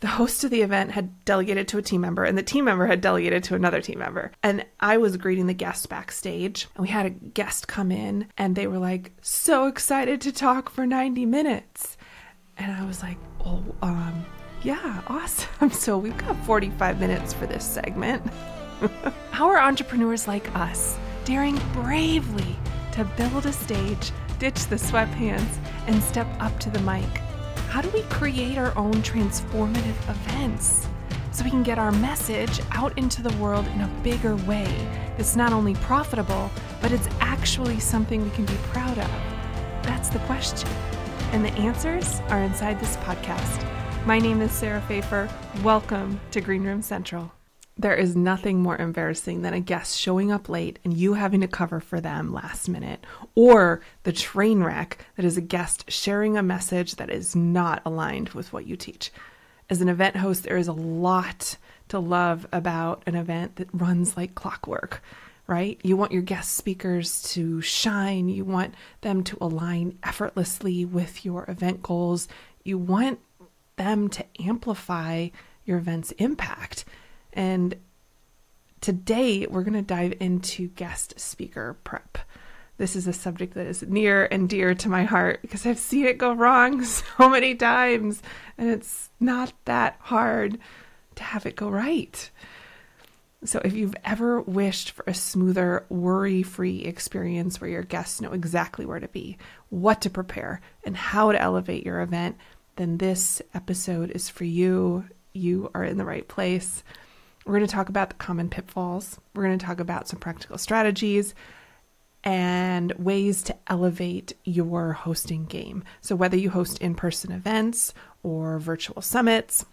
the host of the event had delegated to a team member and the team member had delegated to another team member. And I was greeting the guests backstage and we had a guest come in and they were like so excited to talk for 90 minutes. And I was like, "Oh, um yeah, awesome. So we've got 45 minutes for this segment." How are entrepreneurs like us daring bravely to build a stage, ditch the sweatpants, and step up to the mic? How do we create our own transformative events so we can get our message out into the world in a bigger way that's not only profitable, but it's actually something we can be proud of? That's the question. And the answers are inside this podcast. My name is Sarah Fejfar. Welcome to Greenroom Central. There is nothing more embarrassing than a guest showing up late and you having to cover for them last minute, or the train wreck that is a guest sharing a message that is not aligned with what you teach. As an event host, there is a lot to love about an event that runs like clockwork, right? You want your guest speakers to shine, you want them to align effortlessly with your event goals, you want them to amplify your event's impact. And today we're going to dive into guest speaker prep. This is a subject that is near and dear to my heart because I've seen it go wrong so many times, and it's not that hard to have it go right. So, if you've ever wished for a smoother, worry free experience where your guests know exactly where to be, what to prepare, and how to elevate your event, then this episode is for you. You are in the right place. We're going to talk about the common pitfalls. We're going to talk about some practical strategies and ways to elevate your hosting game. So, whether you host in person events or virtual summits,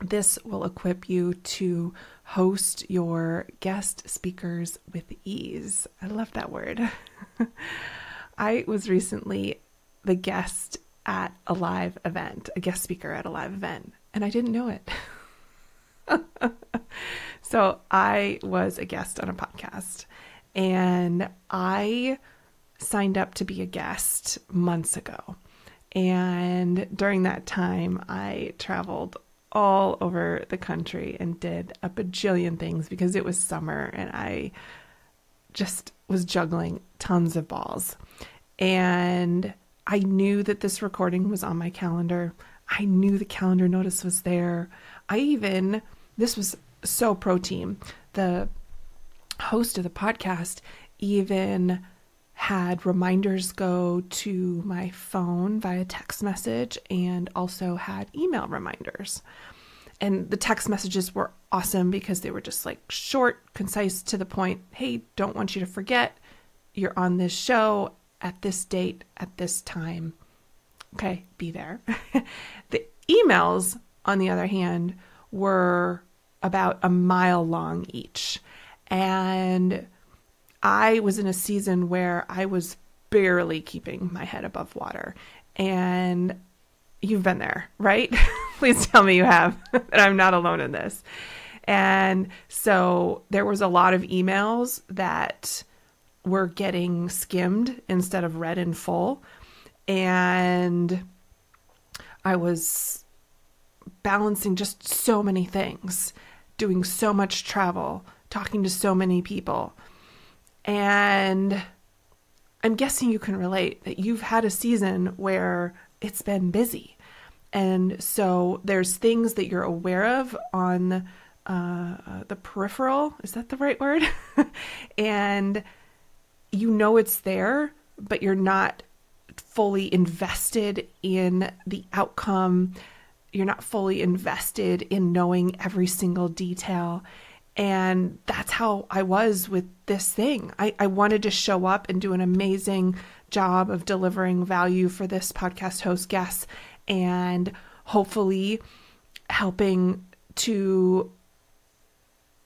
this will equip you to host your guest speakers with ease. I love that word. I was recently the guest at a live event, a guest speaker at a live event, and I didn't know it. so I was a guest on a podcast and I signed up to be a guest months ago. And during that time, I traveled all over the country and did a bajillion things because it was summer and I just was juggling tons of balls. And I knew that this recording was on my calendar. I knew the calendar notice was there. I even this was so pro team. The host of the podcast even had reminders go to my phone via text message and also had email reminders. And the text messages were awesome because they were just like short, concise, to the point. Hey, don't want you to forget you're on this show at this date, at this time. Okay, be there. the emails, on the other hand, were about a mile long each. And I was in a season where I was barely keeping my head above water. And you've been there, right? Please tell me you have, that I'm not alone in this. And so there was a lot of emails that were getting skimmed instead of read in full. And I was balancing just so many things doing so much travel, talking to so many people. And I'm guessing you can relate that you've had a season where it's been busy. And so there's things that you're aware of on uh, the peripheral. Is that the right word? and you know it's there, but you're not fully invested in the outcome you're not fully invested in knowing every single detail. And that's how I was with this thing. I, I wanted to show up and do an amazing job of delivering value for this podcast host guests and hopefully helping to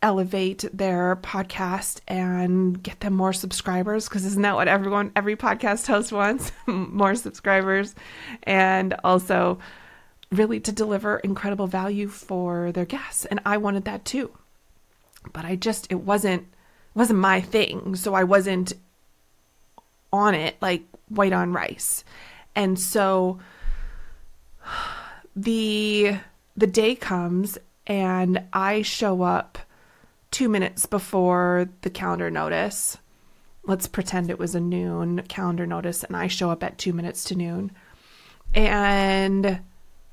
elevate their podcast and get them more subscribers because isn't that what everyone every podcast host wants more subscribers and also really to deliver incredible value for their guests and I wanted that too. But I just it wasn't wasn't my thing, so I wasn't on it like white on rice. And so the the day comes and I show up two minutes before the calendar notice. Let's pretend it was a noon calendar notice, and I show up at two minutes to noon. And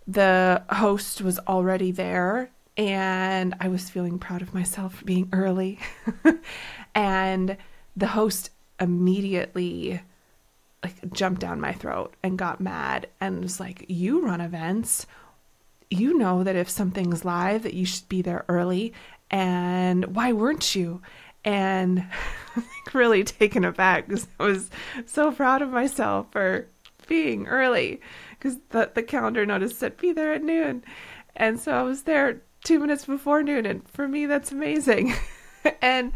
the host was already there, and I was feeling proud of myself for being early. and the host immediately like jumped down my throat and got mad and was like, "You run events. You know that if something's live that you should be there early. And why weren't you? And like really taken aback because i was so proud of myself for being early because the, the calendar notice said be there at noon and so i was there two minutes before noon and for me that's amazing and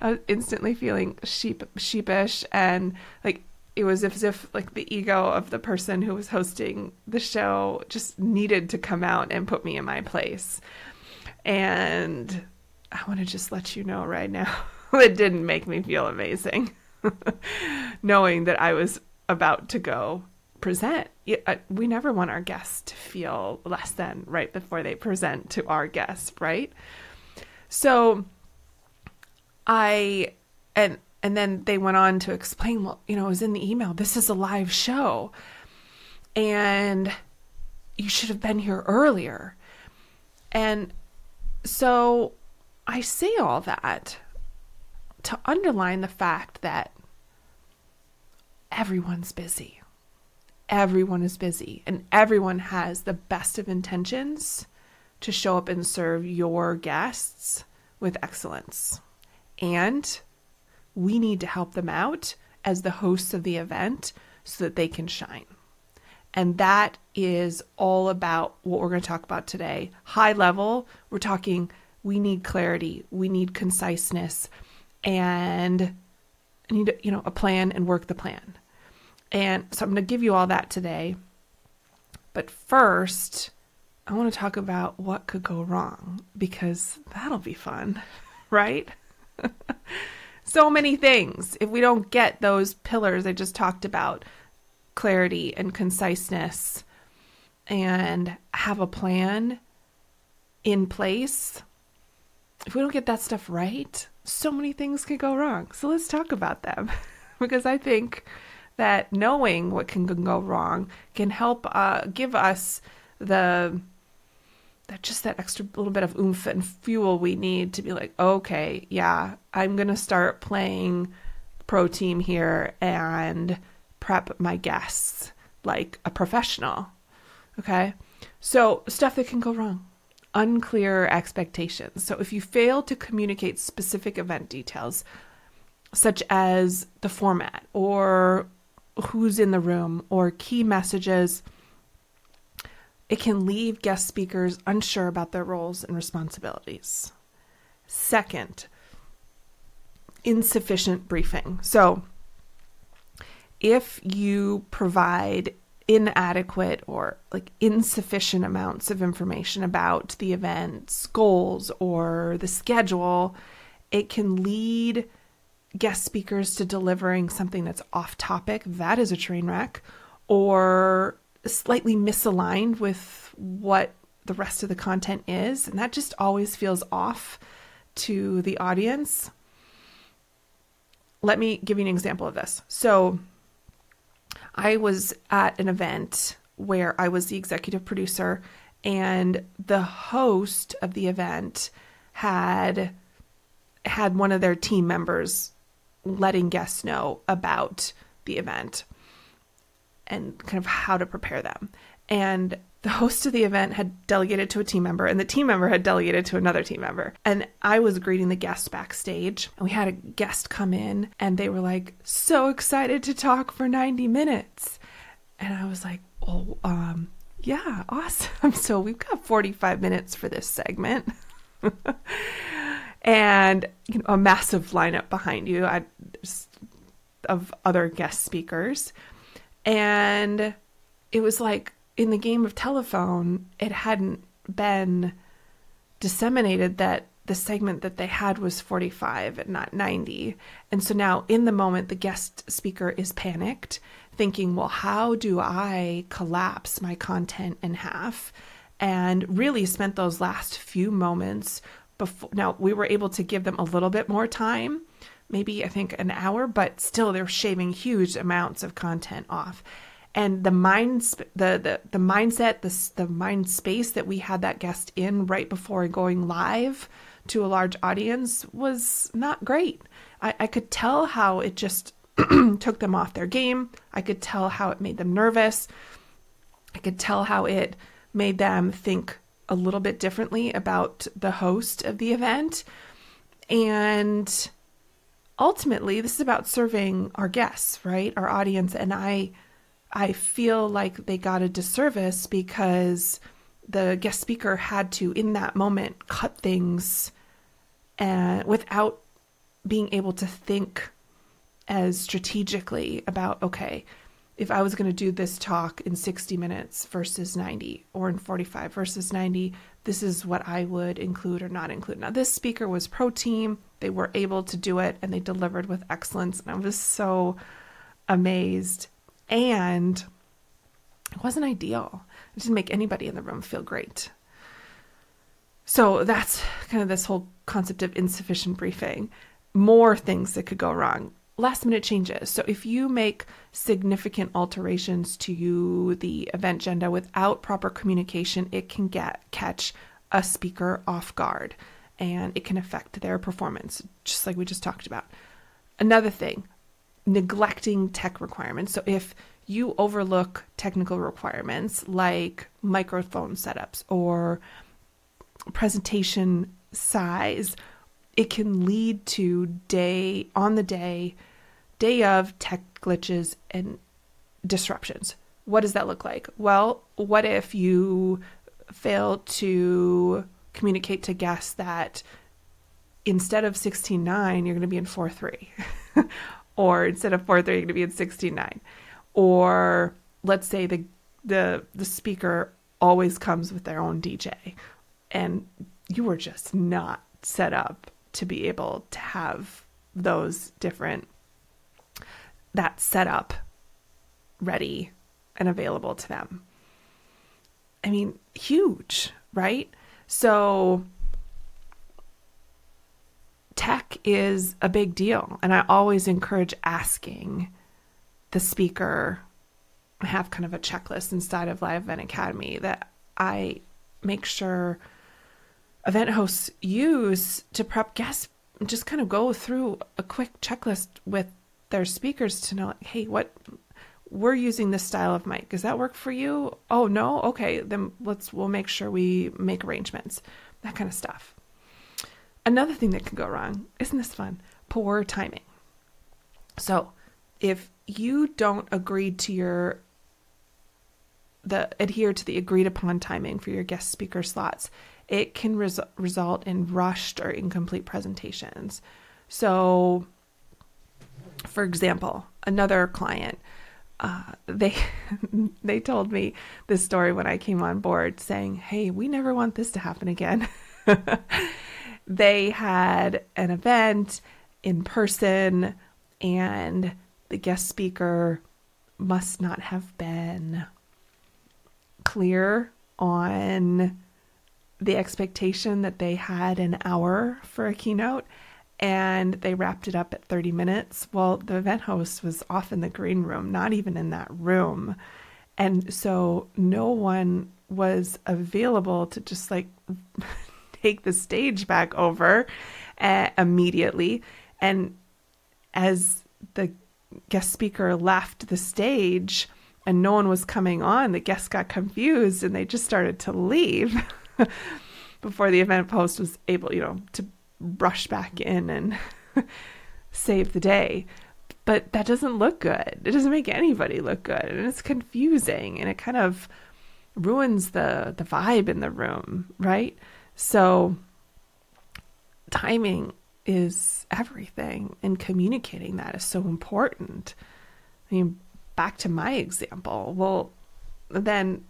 i was instantly feeling sheep sheepish and like it was as if like the ego of the person who was hosting the show just needed to come out and put me in my place. And I want to just let you know right now, it didn't make me feel amazing. Knowing that I was about to go present. Uh, we never want our guests to feel less than right before they present to our guests, right? So I and and then they went on to explain, well, you know, it was in the email, this is a live show. And you should have been here earlier. And so I say all that to underline the fact that everyone's busy. Everyone is busy, and everyone has the best of intentions to show up and serve your guests with excellence. And we need to help them out as the hosts of the event so that they can shine. And that is all about what we're going to talk about today. High level, we're talking we need clarity, we need conciseness, and need you know a plan and work the plan. And so I'm going to give you all that today. But first, I want to talk about what could go wrong because that'll be fun, right? so many things if we don't get those pillars I just talked about clarity and conciseness and have a plan in place. If we don't get that stuff right, so many things could go wrong. So let's talk about them because I think that knowing what can go wrong can help uh, give us the that just that extra little bit of oomph and fuel we need to be like, okay, yeah, I'm gonna start playing pro team here and prep my guests like a professional. Okay. So stuff that can go wrong. Unclear expectations. So if you fail to communicate specific event details, such as the format or who's in the room or key messages it can leave guest speakers unsure about their roles and responsibilities. Second, insufficient briefing. So, if you provide inadequate or like insufficient amounts of information about the event's goals or the schedule, it can lead guest speakers to delivering something that's off topic. That is a train wreck. Or slightly misaligned with what the rest of the content is. And that just always feels off to the audience. Let me give you an example of this. So, I was at an event where I was the executive producer, and the host of the event had had one of their team members letting guests know about the event and kind of how to prepare them. And the host of the event had delegated to a team member, and the team member had delegated to another team member. And I was greeting the guests backstage, and we had a guest come in, and they were like, so excited to talk for 90 minutes. And I was like, oh, um, yeah, awesome. So we've got 45 minutes for this segment. and you know, a massive lineup behind you of other guest speakers. And it was like in the game of telephone, it hadn't been disseminated that the segment that they had was 45 and not 90. And so now, in the moment, the guest speaker is panicked, thinking, well, how do I collapse my content in half and really spent those last few moments before. Now, we were able to give them a little bit more time, maybe I think an hour, but still they're shaving huge amounts of content off. And the mind, the, the, the mindset, the, the mind space that we had that guest in right before going live to a large audience was not great. I, I could tell how it just took them off their game. I could tell how it made them nervous. I could tell how it made them think a little bit differently about the host of the event. And ultimately, this is about serving our guests, right? Our audience. And I I feel like they got a disservice because the guest speaker had to, in that moment, cut things and without being able to think as strategically about okay if i was going to do this talk in 60 minutes versus 90 or in 45 versus 90 this is what i would include or not include. Now this speaker was pro team they were able to do it and they delivered with excellence and i was so amazed. And it wasn't ideal. It didn't make anybody in the room feel great. So that's kind of this whole concept of insufficient briefing. More things that could go wrong last minute changes. So if you make significant alterations to you, the event agenda without proper communication, it can get catch a speaker off guard and it can affect their performance, just like we just talked about. Another thing, neglecting tech requirements. So if you overlook technical requirements like microphone setups or presentation size it can lead to day on the day, day of tech glitches and disruptions. What does that look like? Well, what if you fail to communicate to guests that instead of 16.9, you're going to be in 4.3, or instead of 4.3, you're going to be in 16.9, or let's say the the the speaker always comes with their own DJ, and you were just not set up to be able to have those different that setup ready and available to them. I mean, huge, right? So tech is a big deal and I always encourage asking the speaker I have kind of a checklist inside of Live Event Academy that I make sure event hosts use to prep guests just kind of go through a quick checklist with their speakers to know like, hey what we're using this style of mic. Does that work for you? Oh no? Okay then let's we'll make sure we make arrangements that kind of stuff. Another thing that can go wrong isn't this fun? Poor timing. So if you don't agree to your the adhere to the agreed upon timing for your guest speaker slots it can res- result in rushed or incomplete presentations. So, for example, another client, uh, they they told me this story when I came on board, saying, "Hey, we never want this to happen again." they had an event in person, and the guest speaker must not have been clear on the expectation that they had an hour for a keynote and they wrapped it up at 30 minutes. Well, the event host was off in the green room, not even in that room. And so no one was available to just like take the stage back over uh, immediately. And as the guest speaker left the stage and no one was coming on, the guests got confused and they just started to leave. before the event host was able, you know, to rush back in and save the day. But that doesn't look good. It doesn't make anybody look good. And it's confusing and it kind of ruins the the vibe in the room, right? So timing is everything and communicating that is so important. I mean, back to my example. Well, then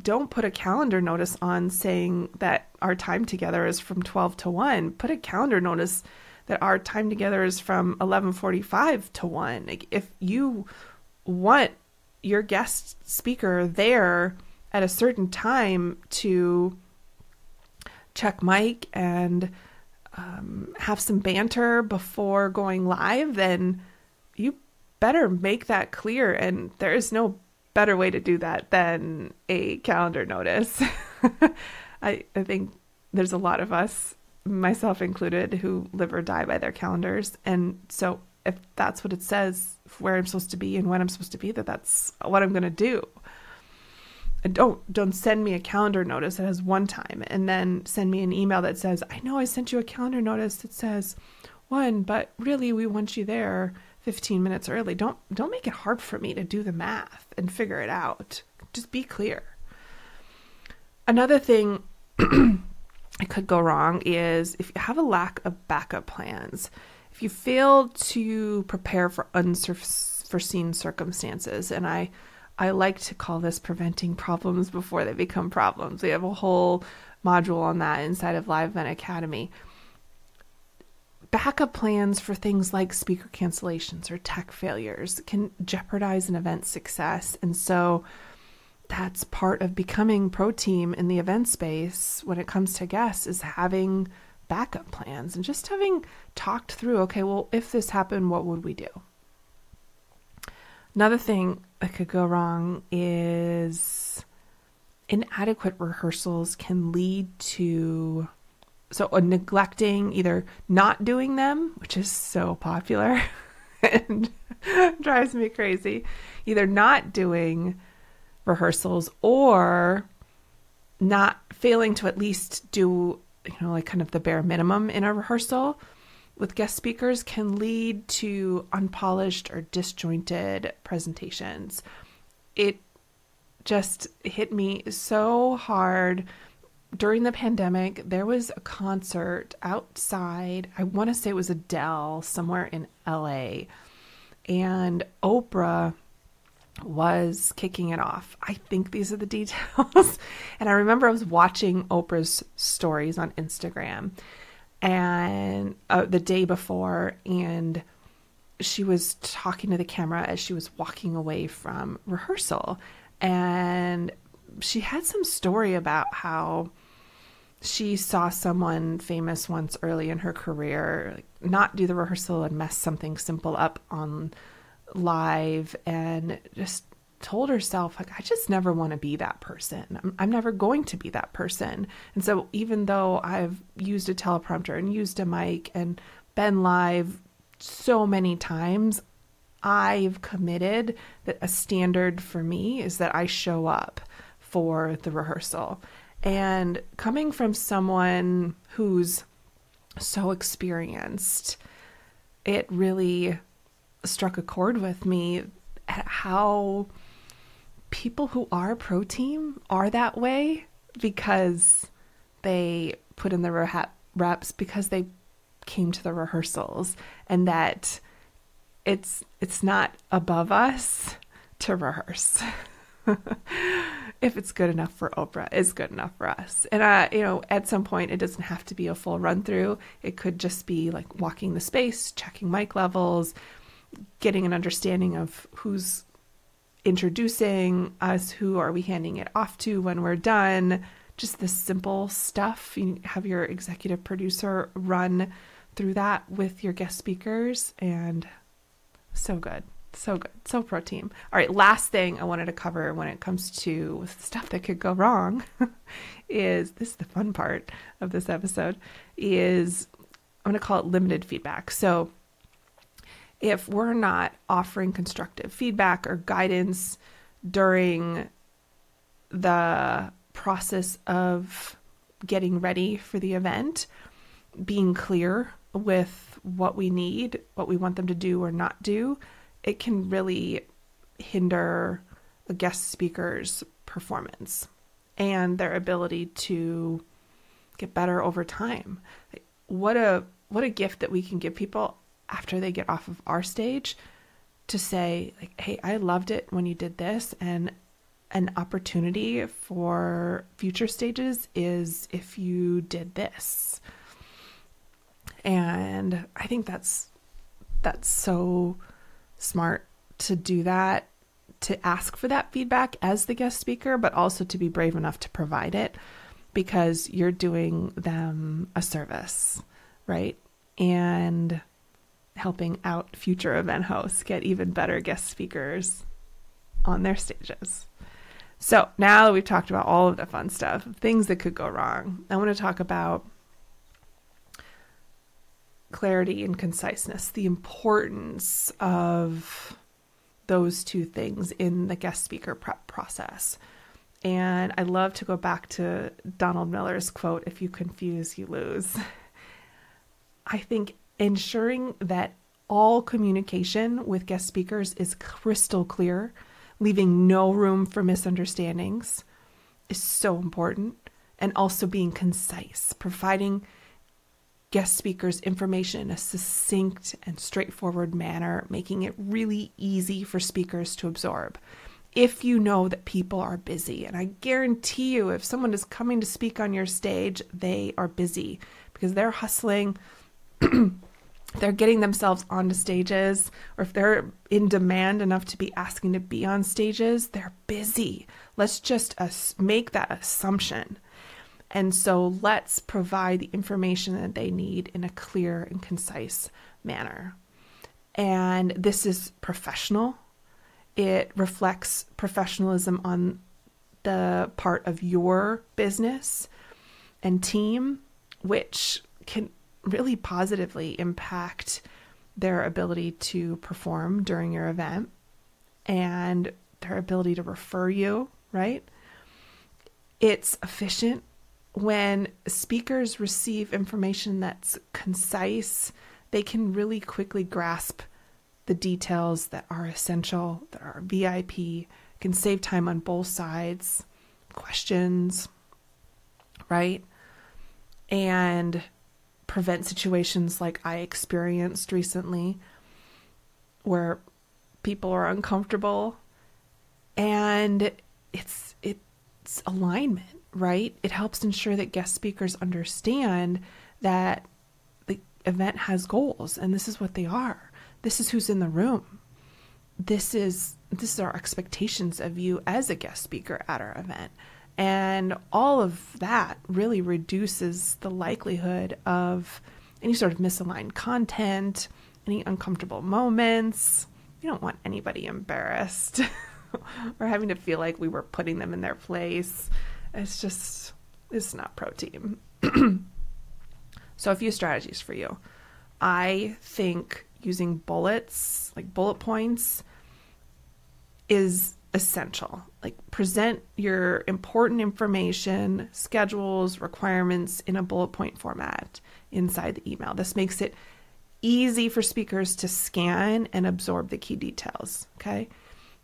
don't put a calendar notice on saying that our time together is from 12 to 1 put a calendar notice that our time together is from 11:45 to 1 like if you want your guest speaker there at a certain time to check mic and um, have some banter before going live, then you better make that clear. And there is no better way to do that than a calendar notice. I, I think there's a lot of us, myself included, who live or die by their calendars. And so if that's what it says where I'm supposed to be and when I'm supposed to be, that that's what I'm going to do. And don't don't send me a calendar notice that has one time and then send me an email that says, "I know I sent you a calendar notice that says one, but really we want you there 15 minutes early." Don't don't make it hard for me to do the math and figure it out. Just be clear. Another thing it could go wrong is if you have a lack of backup plans. If you fail to prepare for unforeseen circumstances, and I I like to call this preventing problems before they become problems. We have a whole module on that inside of Live Event Academy. Backup plans for things like speaker cancellations or tech failures can jeopardize an event's success. And so that's part of becoming pro team in the event space when it comes to guests is having backup plans and just having talked through okay, well, if this happened, what would we do? Another thing that could go wrong is inadequate rehearsals can lead to so uh, neglecting either not doing them which is so popular and drives me crazy either not doing rehearsals or not failing to at least do you know like kind of the bare minimum in a rehearsal with guest speakers can lead to unpolished or disjointed presentations. It just hit me so hard during the pandemic. There was a concert outside, I want to say it was Adele somewhere in LA, and Oprah was kicking it off. I think these are the details. and I remember I was watching Oprah's stories on Instagram and uh, the day before and she was talking to the camera as she was walking away from rehearsal and she had some story about how she saw someone famous once early in her career not do the rehearsal and mess something simple up on live and just told herself like i just never want to be that person. I'm, I'm never going to be that person. And so even though i've used a teleprompter and used a mic and been live so many times i've committed that a standard for me is that i show up for the rehearsal and coming from someone who's so experienced it really struck a chord with me at how people who are pro team are that way because they put in the reps because they came to the rehearsals and that it's it's not above us to rehearse. if it's good enough for Oprah, it's good enough for us. And uh, you know, at some point, it doesn't have to be a full run through. It could just be like walking the space, checking mic levels, getting an understanding of who's introducing us, who are we handing it off to when we're done, just the simple stuff. You have your executive producer run through that with your guest speakers, and so good. So good. So pro team. All right, last thing I wanted to cover when it comes to stuff that could go wrong is this is the fun part of this episode is I'm going to call it limited feedback. So if we're not offering constructive feedback or guidance during the process of getting ready for the event, being clear with what we need, what we want them to do or not do, it can really hinder a guest speaker's performance and their ability to get better over time. What a what a gift that we can give people after they get off of our stage to say like hey i loved it when you did this and an opportunity for future stages is if you did this and i think that's that's so smart to do that to ask for that feedback as the guest speaker, but also to be brave enough to provide it because you're doing them a service, right? And helping out future event hosts get even better guest speakers on their stages. So now that we've talked about all of the fun stuff, things that could go wrong, I want to talk about clarity and conciseness, the importance of those two things in the guest speaker prep process. And I love to go back to Donald Miller's quote if you confuse, you lose. I think ensuring that all communication with guest speakers is crystal clear leaving no room for misunderstandings is so important. And also being concise, providing guest speakers information in a succinct and straightforward manner, making it really easy for speakers to absorb. If you know that people are busy, and I guarantee you, if someone is coming to speak on your stage, they are busy because they're hustling. they're getting themselves onto stages or if they're in demand enough to be asking to be on stages, they're busy. Let's just make that assumption. And so let's provide the information that they need in a clear and concise manner. And this is professional. It reflects professionalism on the part of your business and team, which can really positively impact their ability to perform during your event and their ability to refer you, right? It's efficient when speakers receive information that's concise, they can really quickly grasp the details that are essential, that are VIP, can save time on both sides, questions, right? And prevent situations like I experienced recently where people are uncomfortable and it's it's alignment, right? It helps ensure that guest speakers understand that the event has goals and this is what they are. This is who's in the room. This is this is our expectations of you as a guest speaker at our event. And all of that really reduces the likelihood of any sort of misaligned content, any uncomfortable moments. We don't want anybody embarrassed or having to feel like we were putting them in their place. It's just, it's not pro team. so, a few strategies for you. I think using bullets, like bullet points, is essential. Like present your important information, schedules, requirements in a bullet point format inside the email. This makes it easy for speakers to scan and absorb the key details, okay?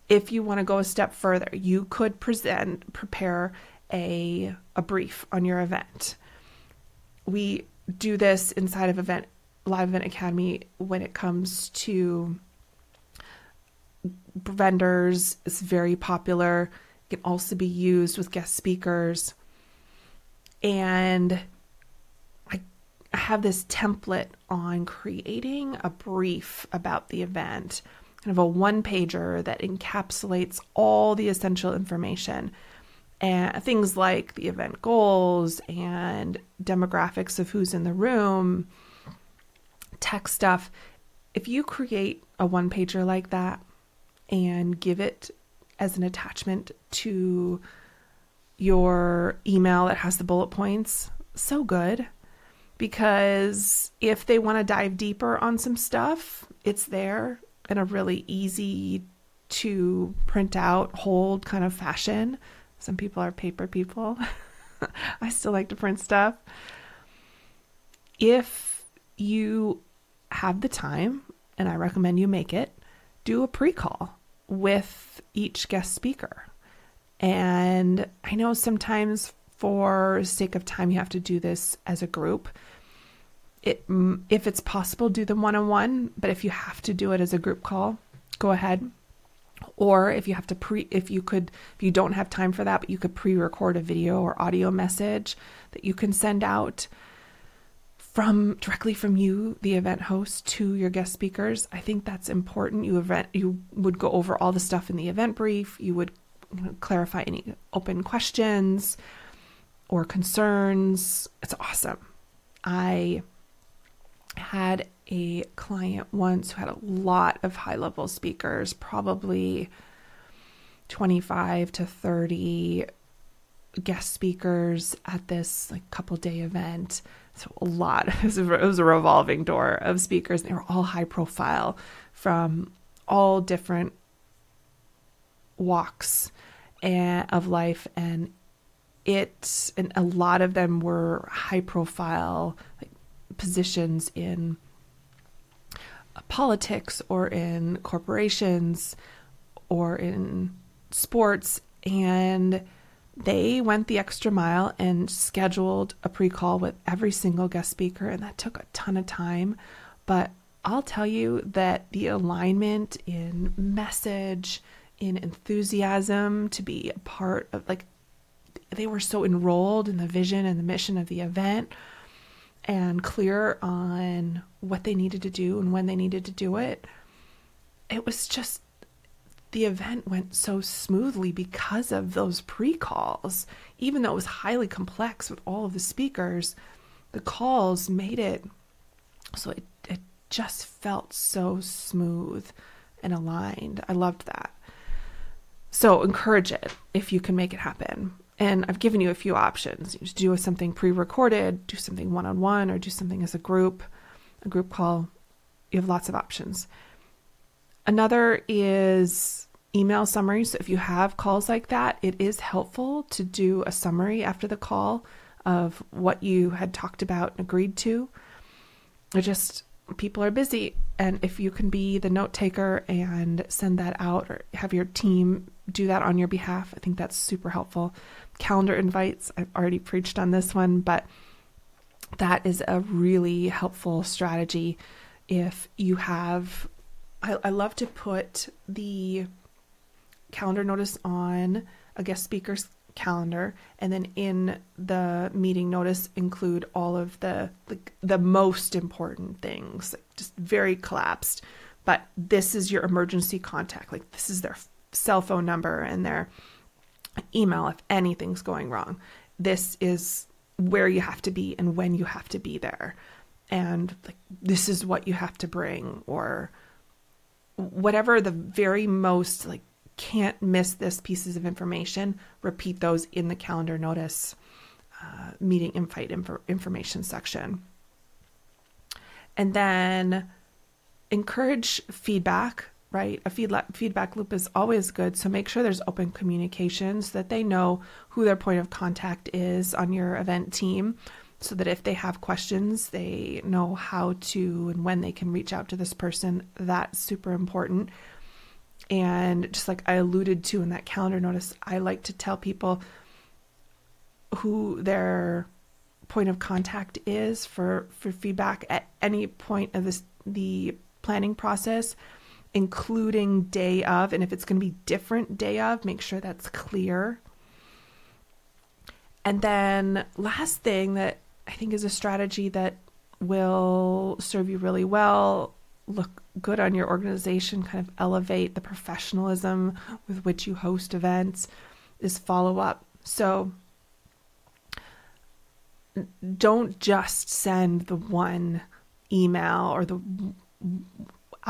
If you want to go a step further, you could present prepare a a brief on your event. We do this inside of event Live Event Academy when it comes to vendors. It's very popular. It can also be used with guest speakers. And I, I have this template on creating a brief about the event, kind of a one pager that encapsulates all the essential information and things like the event goals and demographics of who's in the room, tech stuff. If you create a one pager like that, and give it as an attachment to your email that has the bullet points, so good. Because if they want to dive deeper on some stuff, it's there in a really easy to print out, hold kind of fashion. Some people are paper people. I still like to print stuff. If you have the time, and I recommend you make it, do a pre call with each guest speaker. And I know sometimes for sake of time you have to do this as a group. It if it's possible do them one on one, but if you have to do it as a group call, go ahead. Or if you have to pre if you could if you don't have time for that, but you could pre-record a video or audio message that you can send out from directly from you, the event host, to your guest speakers. I think that's important. You event you would go over all the stuff in the event brief. You would you know, clarify any open questions or concerns. It's awesome. I had a client once who had a lot of high level speakers, probably 25 to 30 guest speakers at this like couple day event. So a lot. It was a, revolving door of speakers. They were all high profile from all different walks of life and it and a lot of them were high profile like positions in politics or in corporations or in sports and they went the extra mile and scheduled a pre-call with every single guest speaker and that took a ton of time. But I'll tell you that the alignment in message in enthusiasm to be a part of like they were so enrolled in the vision and the mission of the event and clear on what they needed to do and when they needed to do it. It was just the event went so smoothly because of those pre calls. Even though it was highly complex with all of the speakers, the calls made it so it, it just felt so smooth and aligned. I loved that. So encourage it if you can make it happen. And I've given you a few options. You do something pre-recorded, do something one-on-one, or do something as a group, a group call. You have lots of options. Another is email summaries. So if you have calls like that, it is helpful to do a summary after the call of what you had talked about and agreed to. It just people are busy and if you can be the note taker and send that out or have your team do that on your behalf, I think that's super helpful. Calendar invites, I've already preached on this one, but that is a really helpful strategy if you have. I, I love to put the calendar notice on a guest speaker's calendar and then in the meeting notice include all of the the, the most important things like just very collapsed but this is your emergency contact like this is their cell phone number and their email if anything's going wrong. This is where you have to be and when you have to be there. And like this is what you have to bring or whatever the very most like can't miss this pieces of information, repeat those in the calendar notice uh, meeting invite inf- information section. And then encourage feedback right? A feedback feedback loop is always good. So make sure there's open communication so that they know who their point of contact is on your event team so that if they have questions, they know how to and when they can reach out to this person. That's super important. And just like I alluded to in that calendar notice, I like to tell people who their point of contact is for for feedback at any point of this the planning process including day of. And if it's going to be different day of, make sure that's clear. And then, last thing that I think is a strategy that will serve you really well, look good on your organization, kind of elevate the professionalism with which you host events, is follow up. So, don't just send the one email or the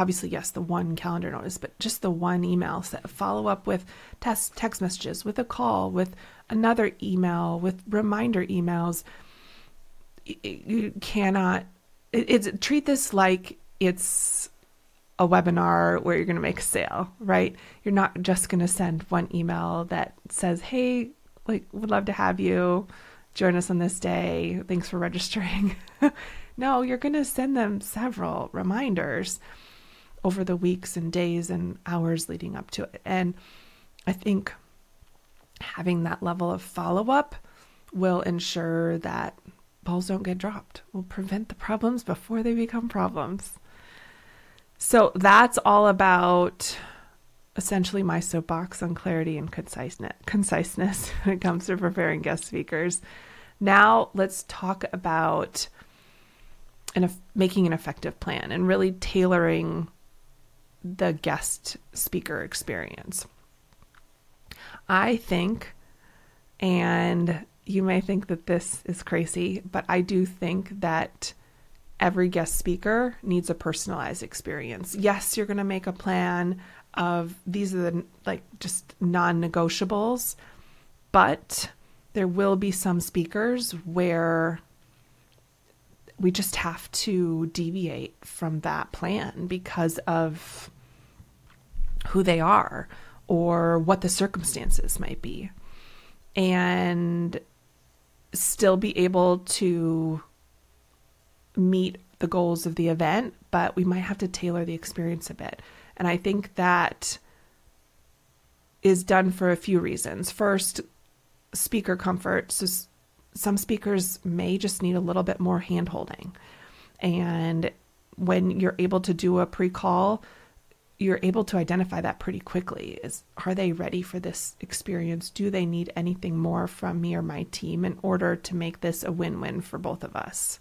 obviously yes the one calendar notice but just the one email set follow up with text text messages with a call with another email with reminder emails. You cannot it's treat this like it's a webinar where you're going to make a sale right? You're not just going to send one email that says hey like would love to have you join us on this day. Thanks for registering. No you're going to send them several reminders over the weeks and days and hours leading up to it. And I think having that level of follow up will ensure that balls don't get dropped, will prevent the problems before they become problems. So that's all about essentially my soapbox on clarity and conciseness, conciseness when it comes to preparing guest speakers. Now let's talk about and making an effective plan and really tailoring the guest speaker experience. I think, and you may think that this is crazy, but I do think that every guest speaker needs a personalized experience. Yes, you're going to make a plan of these are the like just non-negotiables, but there will be some speakers where we just have to deviate from that plan because of who they are or what the circumstances might be. And still be able to meet the goals of the event, but we might have to tailor the experience a bit. And I think that is done for a few reasons. First, speaker comfort. So some speakers may just need a little bit more hand holding. And when you're able to do a pre call, you're able to identify that pretty quickly. Is are they ready for this experience? Do they need anything more from me or my team in order to make this a win-win for both of us?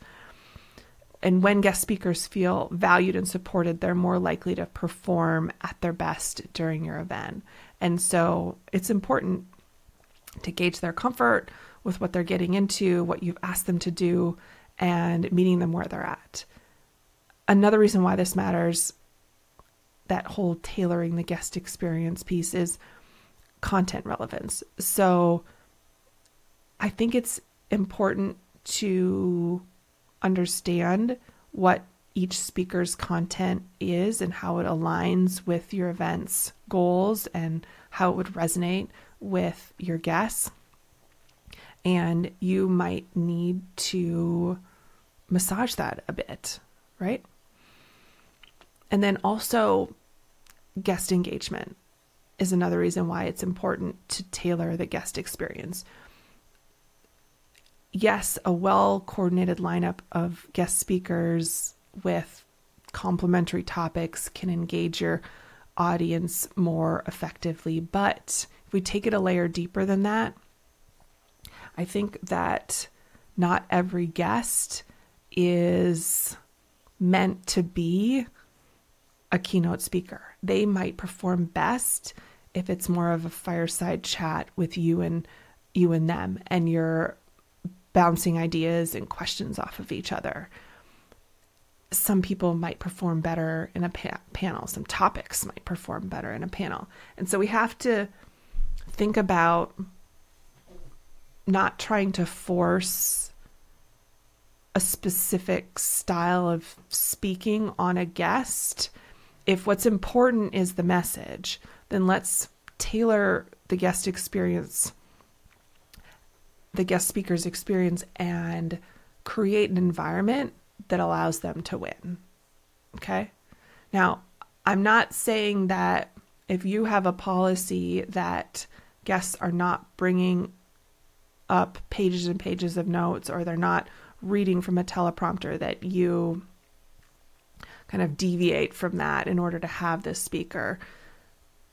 And when guest speakers feel valued and supported they're more likely to perform at their best during your event. And so it's important to gauge their comfort with what they're getting into what you've asked them to do and meeting them where they're at another reason why this matters that whole tailoring the guest experience piece is content relevance. So I think it's important to understand what each speaker's content is and how it aligns with your event's goals and how it would resonate with your guests. And you might need to massage that a bit, right? And then also guest engagement is another reason why it's important to tailor the guest experience. Yes, a well coordinated lineup of guest speakers with complementary topics can engage your audience more effectively. But if we take it a layer deeper than that, I think that not every guest is meant to be a keynote speaker. They might perform best if it's more of a fireside chat with you and you and them and you're bouncing ideas and questions off of each other. Some people might perform better in a pa- panel, some topics might perform better in a panel. And so we have to think about not trying to force a specific style of speaking on a guest if what's important is the message, then let's tailor the guest experience, the guest speaker's experience, and create an environment that allows them to win. Okay. Now, I'm not saying that if you have a policy that guests are not bringing up pages and pages of notes or they're not reading from a teleprompter that you kind of deviate from that in order to have this speaker.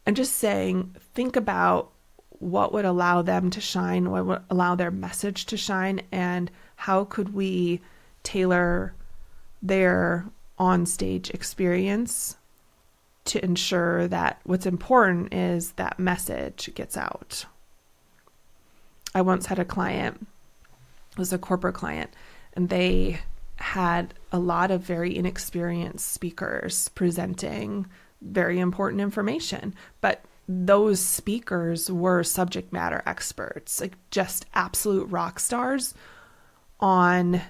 And just saying, think about what would allow them to shine, what would allow their message to shine, and how could we tailor their on-stage experience to ensure that what's important is that message gets out. I once had a client, was a corporate client, and they had a lot of very inexperienced speakers presenting very important information, but those speakers were subject matter experts, like just absolute rock stars on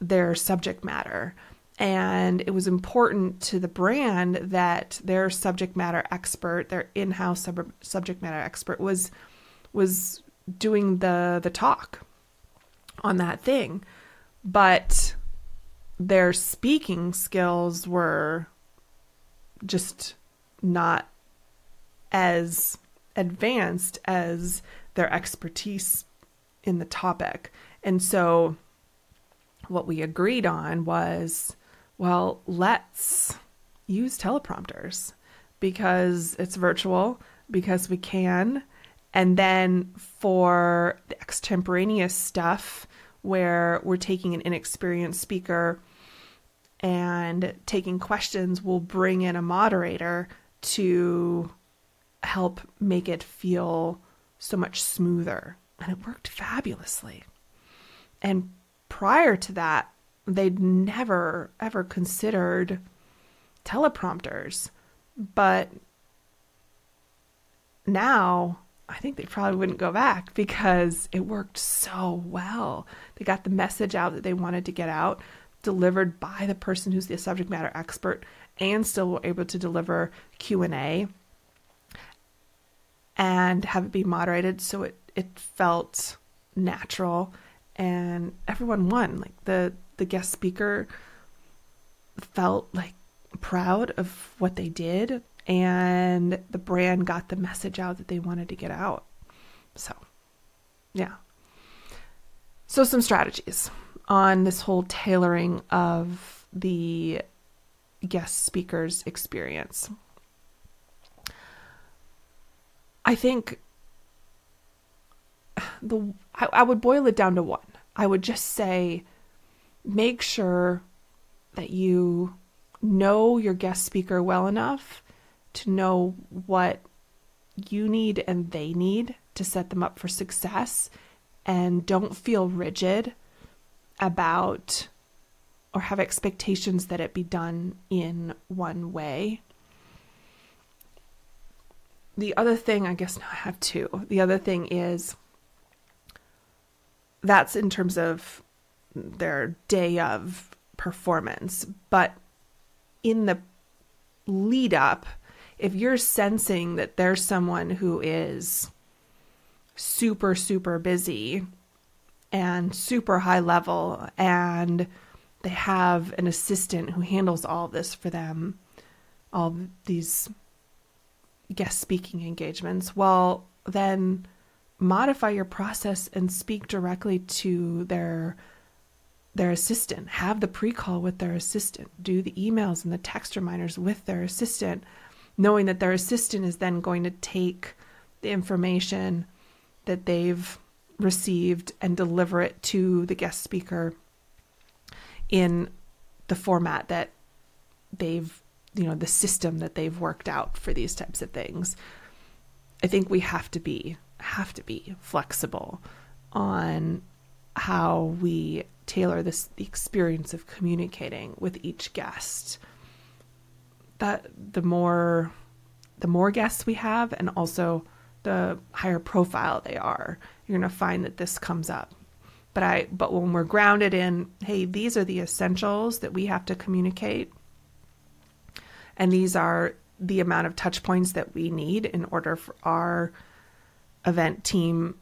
their subject matter. And it was important to the brand that their subject matter expert, their in-house sub- subject matter expert was was doing the the talk on that thing. But their speaking skills were just not as advanced as their expertise in the topic. And so what we agreed on was well, let's use teleprompters because it's virtual, because we can. And then for the extemporaneous stuff, where we're taking an inexperienced speaker and taking questions we'll bring in a moderator to help make it feel so much smoother. And it worked fabulously. And prior to that, they'd never ever considered teleprompters. But now I think they probably wouldn't go back because it worked so well. They got the message out that they wanted to get out, delivered by the person who's the subject matter expert, and still were able to deliver Q and A and have it be moderated so it it felt natural and everyone won. Like the the guest speaker felt like proud of what they did and the brand got the message out that they wanted to get out. So, yeah. So, some strategies on this whole tailoring of the guest speaker's experience. I think the I, I would boil it down to one. I would just say make sure that you know your guest speaker well enough to know what you need and they need to set them up for success and don't feel rigid about or have expectations that it be done in one way. The other thing, I guess, no, I have two. The other thing is that's in terms of their day of performance. But in the lead up, if you're sensing that there's someone who is super, super busy and super high level and they have an assistant who handles all this for them, all these guest speaking engagements, well, then modify your process and speak directly to their their assistant. Have the pre-call with their assistant. Do the emails and the text reminders with their assistant knowing that their assistant is then going to take the information that they've received and deliver it to the guest speaker in the format that they've you know the system that they've worked out for these types of things. I think we have to be have to be flexible on how we tailor this the experience of communicating with each guest that the more the more guests we have and also the higher profile they are you're going to find that this comes up. But i but when we're grounded in hey these are the essentials that we have to communicate and these are the amount of touch points that we need in order for our event team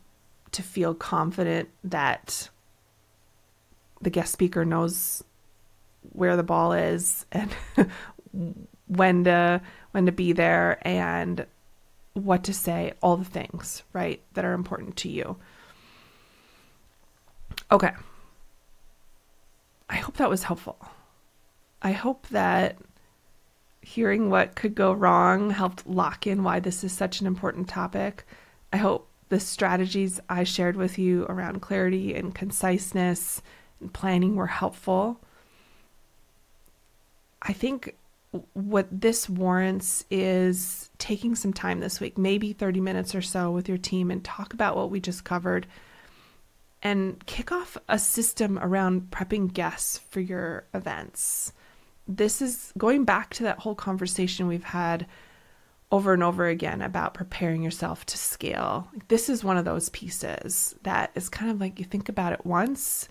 to feel confident that the guest speaker knows where the ball is and when to when to be there and what to say all the things right that are important to you. Okay. I hope that was helpful. I hope that hearing what could go wrong helped lock in why this is such an important topic. I hope the strategies I shared with you around clarity and conciseness and planning were helpful. I think what this warrants is taking some time this week, maybe 30 minutes or so with your team, and talk about what we just covered and kick off a system around prepping guests for your events. This is going back to that whole conversation we've had over and over again about preparing yourself to scale. This is one of those pieces that is kind of like you think about it once,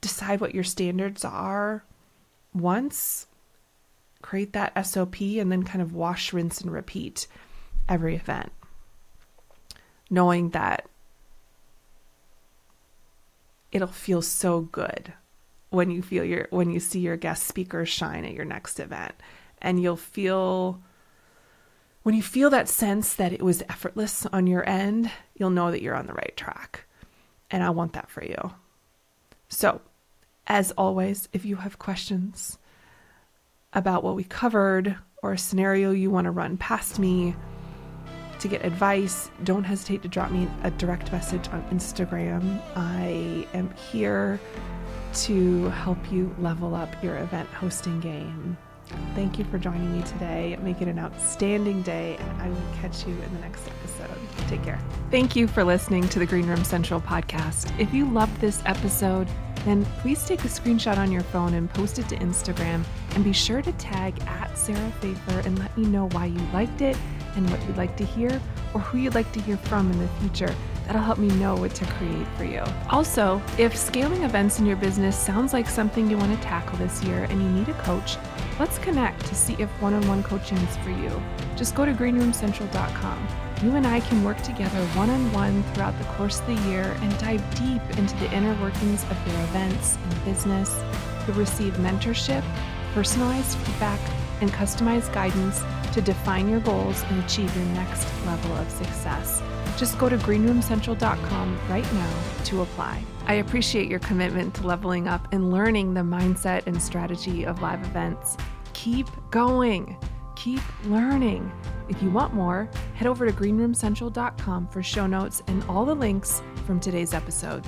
decide what your standards are once, create that SOP, and then kind of wash, rinse, and repeat every event. Knowing that it'll feel so good when you feel your when you see your guest speakers shine at your next event and you'll feel when you feel that sense that it was effortless on your end, you'll know that you're on the right track. And I want that for you. So, as always, if you have questions about what we covered or a scenario you want to run past me, to get advice, don't hesitate to drop me a direct message on Instagram. I am here to help you level up your event hosting game. Thank you for joining me today. Make it an outstanding day, and I will catch you in the next episode. Take care. Thank you for listening to the Greenroom Central podcast. If you loved this episode, then please take a screenshot on your phone and post it to Instagram. And be sure to tag at Sarah Fejfar and let me know why you liked it and what you'd like to hear or who you'd like to hear from in the future. That'll help me know what to create for you. Also, if scaling events in your business sounds like something you want to tackle this year and you need a coach, let's connect to see if one on one coaching is for you. Just go to greenroomcentral.com. You and I can work together one on one throughout the course of the year and dive deep into the inner workings of your events and business. You'll receive mentorship, personalized feedback, and customized guidance to define your goals and achieve your next level of success. Just go to greenroomcentral.com right now to apply. I appreciate your commitment to leveling up and learning the mindset and strategy of live events. Keep going, keep learning. If you want more, head over to greenroomcentral.com for show notes and all the links from today's episode.